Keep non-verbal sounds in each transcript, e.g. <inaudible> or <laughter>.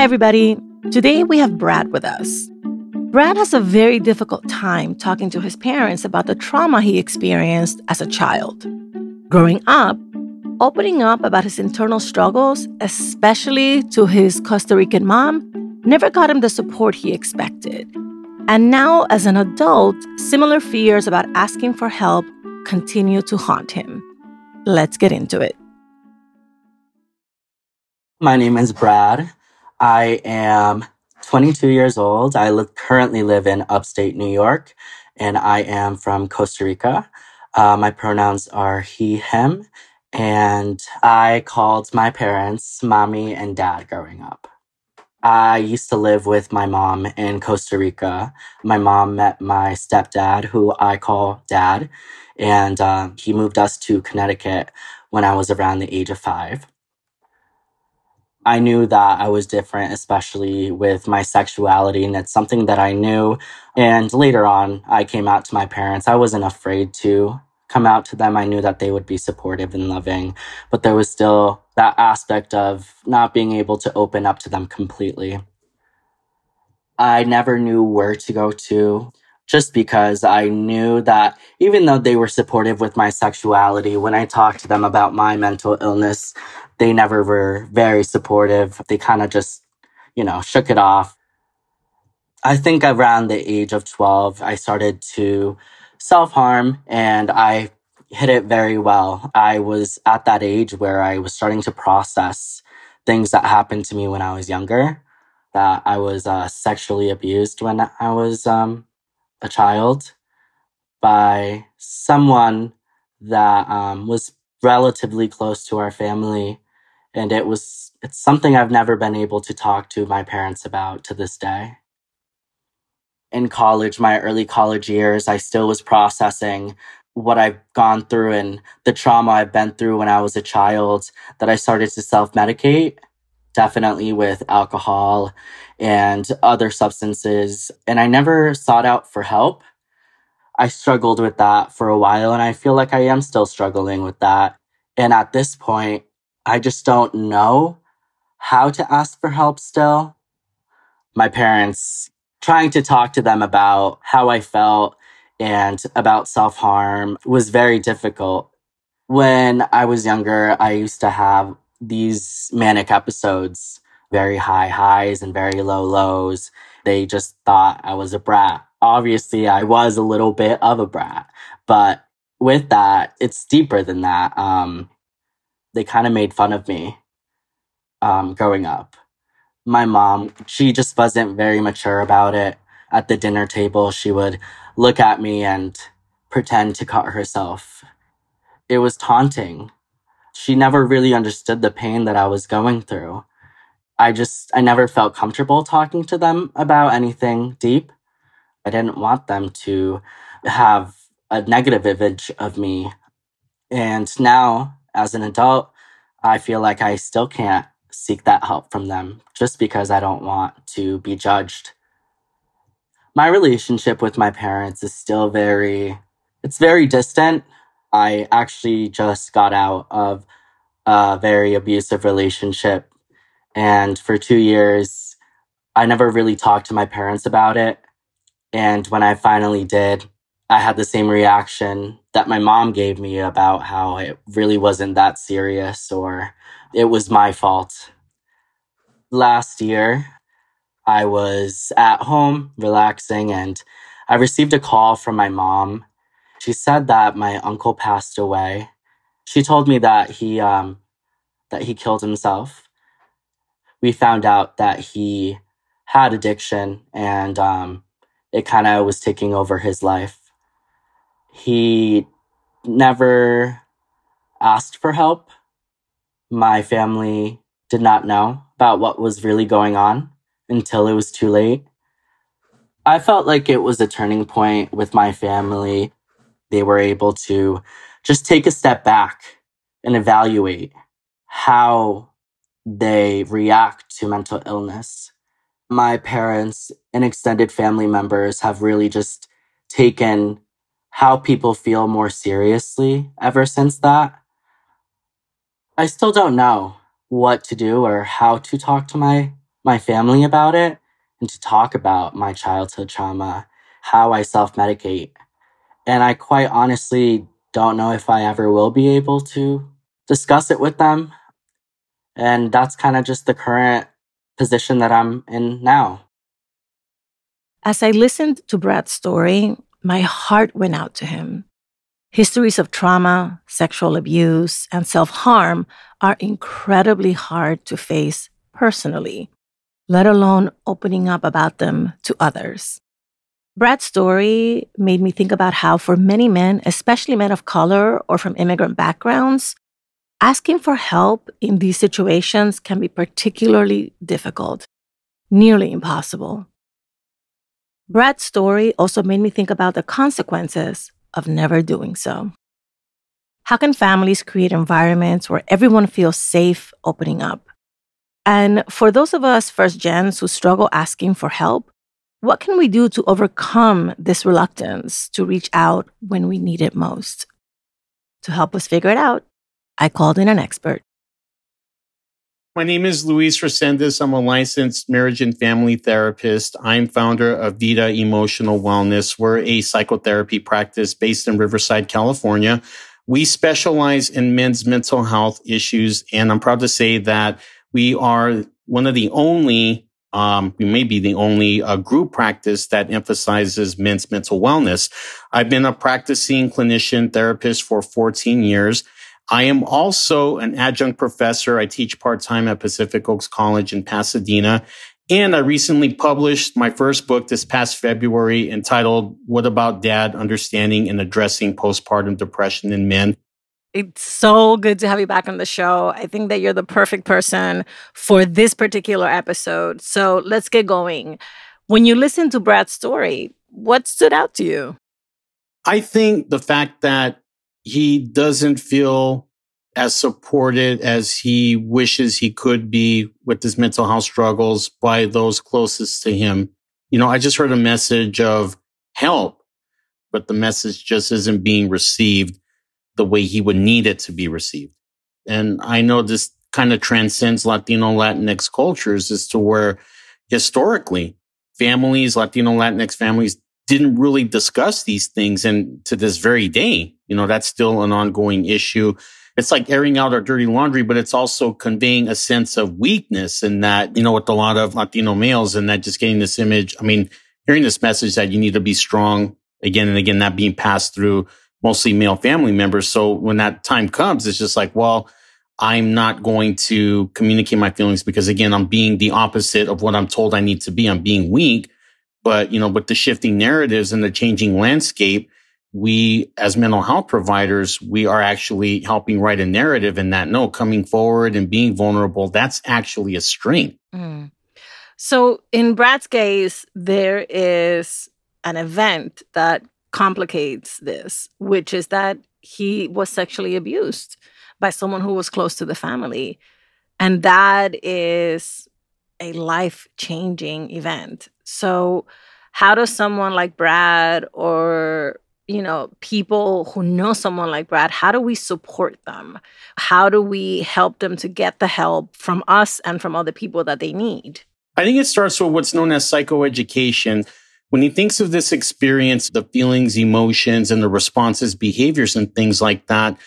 Hi, everybody. Today we have Brad with us. Brad has a very difficult time talking to his parents about the trauma he experienced as a child. Growing up, opening up about his internal struggles, especially to his Costa Rican mom, never got him the support he expected. And now, as an adult, similar fears about asking for help continue to haunt him. Let's get into it. My name is Brad. I am 22 years old. I currently live in upstate New York, and I am from Costa Rica. Uh, my pronouns are he, him, and I called my parents mommy and dad growing up. I used to live with my mom in Costa Rica. My mom met my stepdad, who I call dad, and uh, he moved us to Connecticut when I was around the age of five. I knew that I was different, especially with my sexuality, and it's something that I knew. And later on, I came out to my parents. I wasn't afraid to come out to them. I knew that they would be supportive and loving, but there was still that aspect of not being able to open up to them completely. I never knew where to go to just because I knew that even though they were supportive with my sexuality, when I talked to them about my mental illness, they never were very supportive. They kind of just, you know, shook it off. I think around the age of 12, I started to self harm and I hit it very well. I was at that age where I was starting to process things that happened to me when I was younger, that I was uh, sexually abused when I was um, a child by someone that um, was relatively close to our family and it was it's something I've never been able to talk to my parents about to this day. In college, my early college years, I still was processing what I've gone through and the trauma I've been through when I was a child that I started to self-medicate definitely with alcohol and other substances and I never sought out for help. I struggled with that for a while and I feel like I am still struggling with that. And at this point, I just don't know how to ask for help still. My parents, trying to talk to them about how I felt and about self harm was very difficult. When I was younger, I used to have these manic episodes, very high highs and very low lows. They just thought I was a brat. Obviously, I was a little bit of a brat, but with that, it's deeper than that. Um, they kind of made fun of me um, growing up. My mom, she just wasn't very mature about it. At the dinner table, she would look at me and pretend to cut herself. It was taunting. She never really understood the pain that I was going through. I just, I never felt comfortable talking to them about anything deep. I didn't want them to have a negative image of me. And now as an adult, I feel like I still can't seek that help from them just because I don't want to be judged. My relationship with my parents is still very, it's very distant. I actually just got out of a very abusive relationship. And for two years, I never really talked to my parents about it. And when I finally did, I had the same reaction that my mom gave me about how it really wasn't that serious or it was my fault. Last year, I was at home relaxing and I received a call from my mom. She said that my uncle passed away. She told me that he um that he killed himself. We found out that he had addiction and um it kind of was taking over his life. He never asked for help. My family did not know about what was really going on until it was too late. I felt like it was a turning point with my family. They were able to just take a step back and evaluate how they react to mental illness. My parents and extended family members have really just taken how people feel more seriously ever since that. I still don't know what to do or how to talk to my, my family about it and to talk about my childhood trauma, how I self medicate. And I quite honestly don't know if I ever will be able to discuss it with them. And that's kind of just the current position that I'm in now. As I listened to Brad's story, my heart went out to him. Histories of trauma, sexual abuse, and self harm are incredibly hard to face personally, let alone opening up about them to others. Brad's story made me think about how, for many men, especially men of color or from immigrant backgrounds, asking for help in these situations can be particularly difficult, nearly impossible. Brad's story also made me think about the consequences of never doing so. How can families create environments where everyone feels safe opening up? And for those of us first gens who struggle asking for help, what can we do to overcome this reluctance to reach out when we need it most? To help us figure it out, I called in an expert. My name is Luis Resendez. I'm a licensed marriage and family therapist. I'm founder of Vida Emotional Wellness. We're a psychotherapy practice based in Riverside, California. We specialize in men's mental health issues, and I'm proud to say that we are one of the only, um, we may be the only uh, group practice that emphasizes men's mental wellness. I've been a practicing clinician therapist for 14 years. I am also an adjunct professor. I teach part time at Pacific Oaks College in Pasadena. And I recently published my first book this past February entitled What About Dad? Understanding and Addressing Postpartum Depression in Men. It's so good to have you back on the show. I think that you're the perfect person for this particular episode. So let's get going. When you listen to Brad's story, what stood out to you? I think the fact that he doesn't feel as supported as he wishes he could be with his mental health struggles by those closest to him. You know, I just heard a message of help, but the message just isn't being received the way he would need it to be received. And I know this kind of transcends Latino Latinx cultures as to where historically families, Latino Latinx families didn't really discuss these things. And to this very day, you know, that's still an ongoing issue. It's like airing out our dirty laundry, but it's also conveying a sense of weakness and that, you know, with a lot of Latino males and that just getting this image. I mean, hearing this message that you need to be strong again and again, that being passed through mostly male family members. So when that time comes, it's just like, well, I'm not going to communicate my feelings because again, I'm being the opposite of what I'm told I need to be. I'm being weak. But, you know, with the shifting narratives and the changing landscape, we as mental health providers, we are actually helping write a narrative in that no, coming forward and being vulnerable, that's actually a strength. Mm. So in Brad's case, there is an event that complicates this, which is that he was sexually abused by someone who was close to the family. And that is a life changing event. So, how does someone like Brad or you know, people who know someone like Brad, how do we support them? How do we help them to get the help from us and from other people that they need? I think it starts with what's known as psychoeducation. When he thinks of this experience, the feelings, emotions, and the responses, behaviors, and things like that,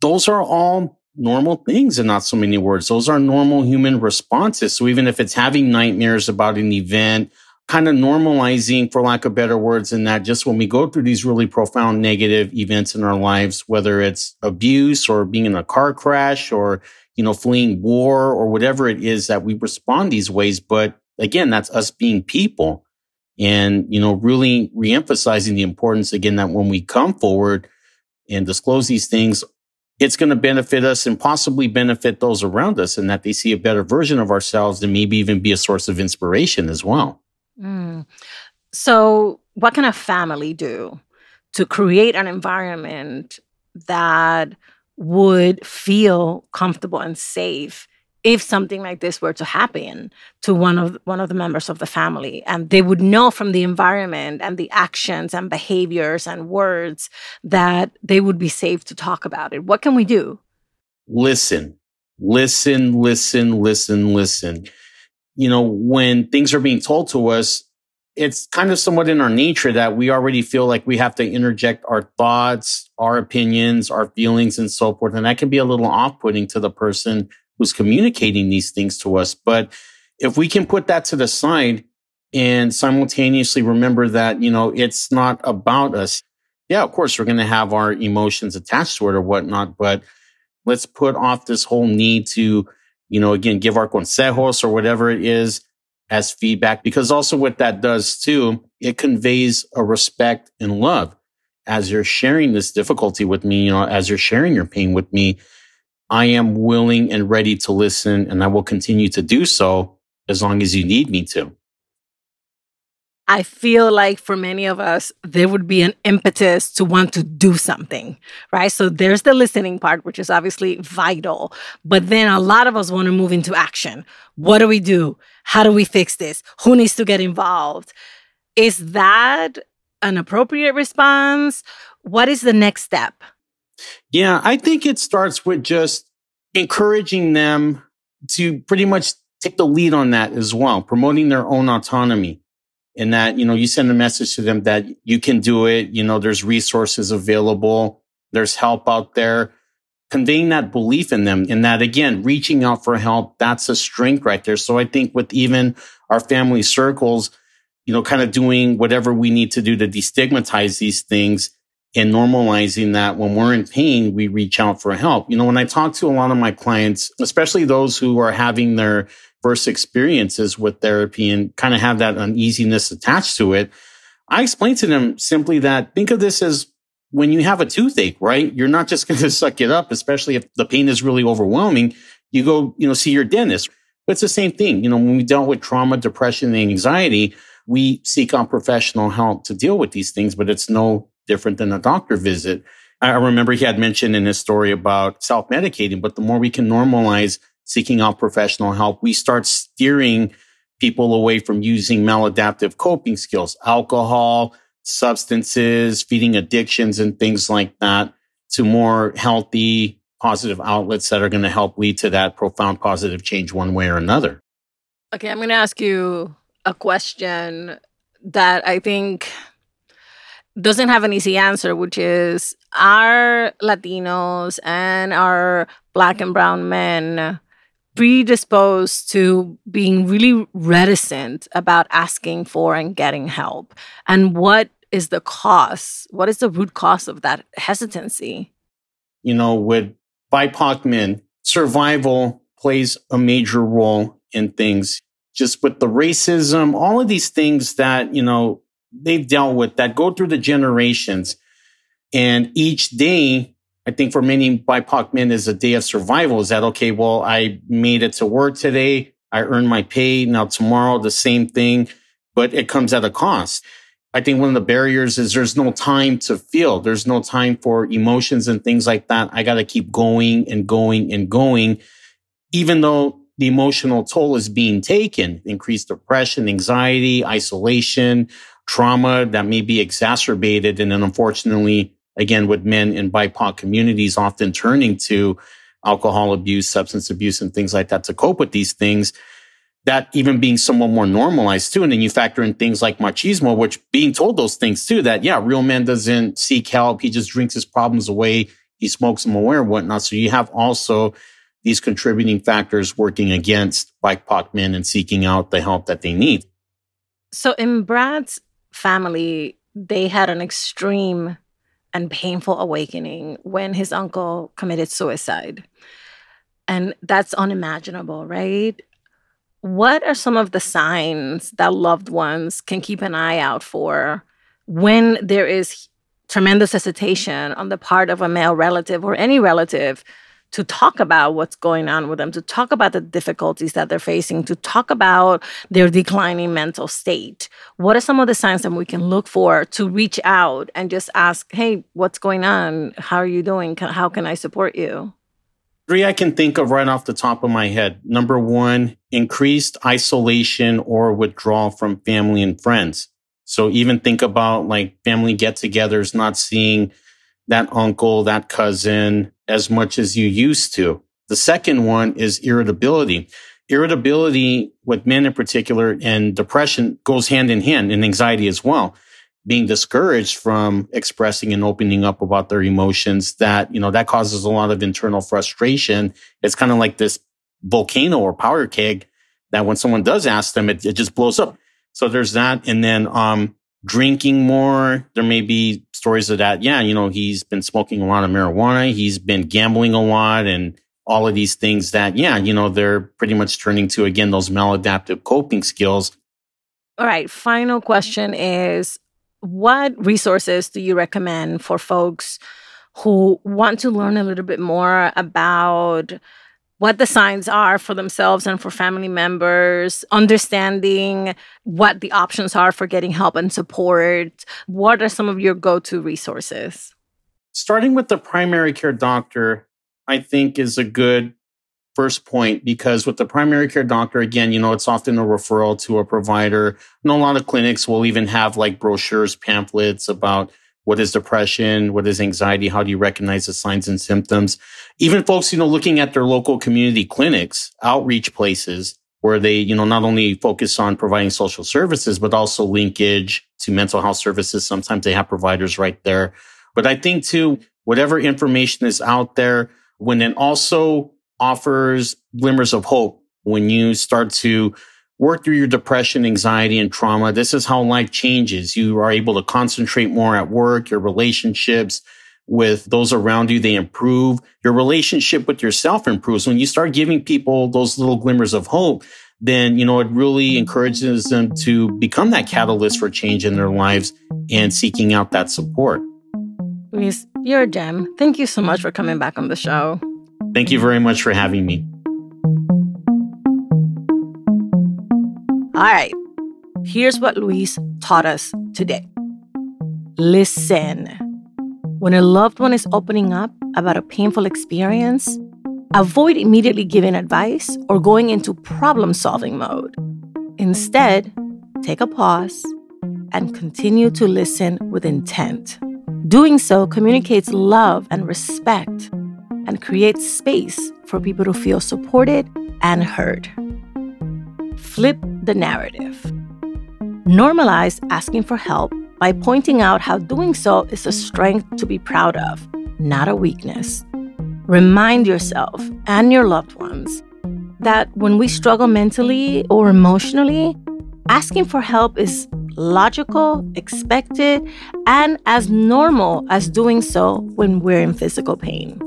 those are all normal things in not so many words. Those are normal human responses. So even if it's having nightmares about an event, kind of normalizing, for lack of better words, in that just when we go through these really profound negative events in our lives, whether it's abuse or being in a car crash or, you know, fleeing war or whatever it is that we respond these ways. But again, that's us being people and, you know, really reemphasizing the importance again that when we come forward and disclose these things, it's going to benefit us and possibly benefit those around us and that they see a better version of ourselves and maybe even be a source of inspiration as well. Mm. So, what can a family do to create an environment that would feel comfortable and safe if something like this were to happen to one of one of the members of the family and they would know from the environment and the actions and behaviors and words that they would be safe to talk about it what can we do listen listen listen listen listen you know when things are being told to us it's kind of somewhat in our nature that we already feel like we have to interject our thoughts, our opinions, our feelings, and so forth. And that can be a little off putting to the person who's communicating these things to us. But if we can put that to the side and simultaneously remember that, you know, it's not about us. Yeah, of course, we're going to have our emotions attached to it or whatnot, but let's put off this whole need to, you know, again, give our consejos or whatever it is as feedback because also what that does too, it conveys a respect and love as you're sharing this difficulty with me, you know, as you're sharing your pain with me. I am willing and ready to listen and I will continue to do so as long as you need me to. I feel like for many of us, there would be an impetus to want to do something, right? So there's the listening part, which is obviously vital. But then a lot of us want to move into action. What do we do? How do we fix this? Who needs to get involved? Is that an appropriate response? What is the next step? Yeah, I think it starts with just encouraging them to pretty much take the lead on that as well, promoting their own autonomy in that, you know, you send a message to them that you can do it. You know, there's resources available. There's help out there. Conveying that belief in them and that again, reaching out for help, that's a strength right there. So I think with even our family circles, you know, kind of doing whatever we need to do to destigmatize these things and normalizing that when we're in pain, we reach out for help. You know, when I talk to a lot of my clients, especially those who are having their first experiences with therapy and kind of have that uneasiness attached to it, I explain to them simply that think of this as when you have a toothache, right? You're not just <laughs> going to suck it up, especially if the pain is really overwhelming. You go, you know, see your dentist. But it's the same thing. You know, when we dealt with trauma, depression, and anxiety, we seek out professional help to deal with these things, but it's no different than a doctor visit. I remember he had mentioned in his story about self medicating, but the more we can normalize seeking out professional help, we start steering people away from using maladaptive coping skills, alcohol, substances, feeding addictions, and things like that to more healthy, positive outlets that are going to help lead to that profound positive change one way or another. Okay, I'm going to ask you a question that I think doesn't have an easy answer, which is are Latinos and are black and brown men predisposed to being really reticent about asking for and getting help? And what is the cause? What is the root cause of that hesitancy? You know, with BIPOC men, survival plays a major role in things. Just with the racism, all of these things that, you know, they've dealt with that go through the generations. And each day I think for many BIPOC men is a day of survival. Is that okay? Well, I made it to work today. I earned my pay. Now tomorrow, the same thing, but it comes at a cost. I think one of the barriers is there's no time to feel. There's no time for emotions and things like that. I got to keep going and going and going, even though the emotional toll is being taken, increased depression, anxiety, isolation, trauma that may be exacerbated. And then unfortunately, again, with men in BIPOC communities often turning to alcohol abuse, substance abuse, and things like that to cope with these things, that even being somewhat more normalized too. And then you factor in things like machismo, which being told those things too, that yeah, real man doesn't seek help. He just drinks his problems away. He smokes them away or whatnot. So you have also these contributing factors working against BIPOC men and seeking out the help that they need. So in Brad's family, they had an extreme and painful awakening when his uncle committed suicide. And that's unimaginable, right? What are some of the signs that loved ones can keep an eye out for when there is tremendous hesitation on the part of a male relative or any relative to talk about what's going on with them, to talk about the difficulties that they're facing, to talk about their declining mental state. What are some of the signs that we can look for to reach out and just ask, hey, what's going on? How are you doing? How can I support you? Three I can think of right off the top of my head. Number one, increased isolation or withdrawal from family and friends. So even think about like family get togethers, not seeing that uncle, that cousin as much as you used to. The second one is irritability. Irritability with men in particular and depression goes hand in hand and anxiety as well being discouraged from expressing and opening up about their emotions that, you know, that causes a lot of internal frustration. It's kind of like this volcano or power keg that when someone does ask them, it, it just blows up. So there's that. And then, um, drinking more. There may be stories of that. Yeah. You know, he's been smoking a lot of marijuana. He's been gambling a lot and all of these things that, yeah, you know, they're pretty much turning to again, those maladaptive coping skills. All right. Final question is what resources do you recommend for folks who want to learn a little bit more about what the signs are for themselves and for family members, understanding what the options are for getting help and support. What are some of your go to resources? Starting with the primary care doctor, I think is a good first point because with the primary care doctor, again, you know, it's often a referral to a provider. And a lot of clinics will even have like brochures, pamphlets about what is depression? What is anxiety? How do you recognize the signs and symptoms? Even folks, you know, looking at their local community clinics, outreach places where they, you know, not only focus on providing social services, but also linkage to mental health services. Sometimes they have providers right there. But I think too, whatever information is out there, when it also offers glimmers of hope when you start to work through your depression, anxiety, and trauma. This is how life changes. You are able to concentrate more at work, your relationships with those around you, they improve. Your relationship with yourself improves. When you start giving people those little glimmers of hope, then, you know, it really encourages them to become that catalyst for change in their lives and seeking out that support. Luis, you're a gem. Thank you so much for coming back on the show. Thank you very much for having me. All right. Here's what Luis taught us today listen. When a loved one is opening up about a painful experience, avoid immediately giving advice or going into problem solving mode. Instead, take a pause and continue to listen with intent. Doing so communicates love and respect and creates space for people to feel supported and heard. Flip the narrative. Normalize asking for help by pointing out how doing so is a strength to be proud of, not a weakness. Remind yourself and your loved ones that when we struggle mentally or emotionally, asking for help is logical, expected, and as normal as doing so when we're in physical pain.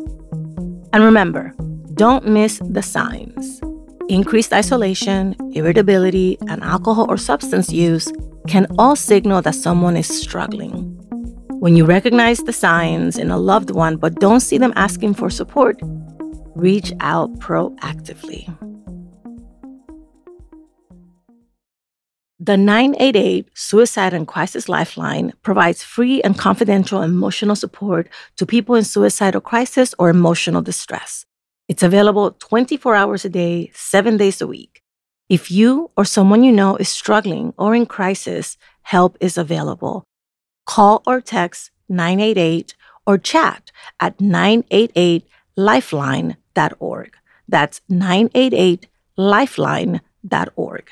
And remember, don't miss the signs. Increased isolation, irritability, and alcohol or substance use can all signal that someone is struggling. When you recognize the signs in a loved one but don't see them asking for support, reach out proactively. The 988 Suicide and Crisis Lifeline provides free and confidential emotional support to people in suicidal crisis or emotional distress. It's available 24 hours a day, seven days a week. If you or someone you know is struggling or in crisis, help is available. Call or text 988 or chat at 988lifeline.org. That's 988lifeline.org.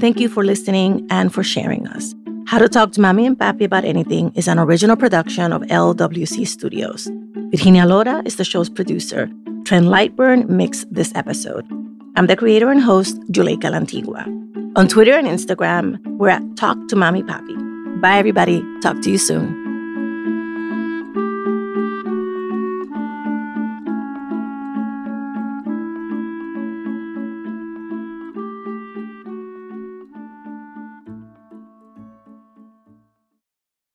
Thank you for listening and for sharing us. How to Talk to Mami and Papi About Anything is an original production of LWC Studios. Virginia Lora is the show's producer. Trent Lightburn mixed this episode. I'm the creator and host, Juleyka Lantigua. On Twitter and Instagram, we're at Talk to Mommy Papi. Bye, everybody. Talk to you soon.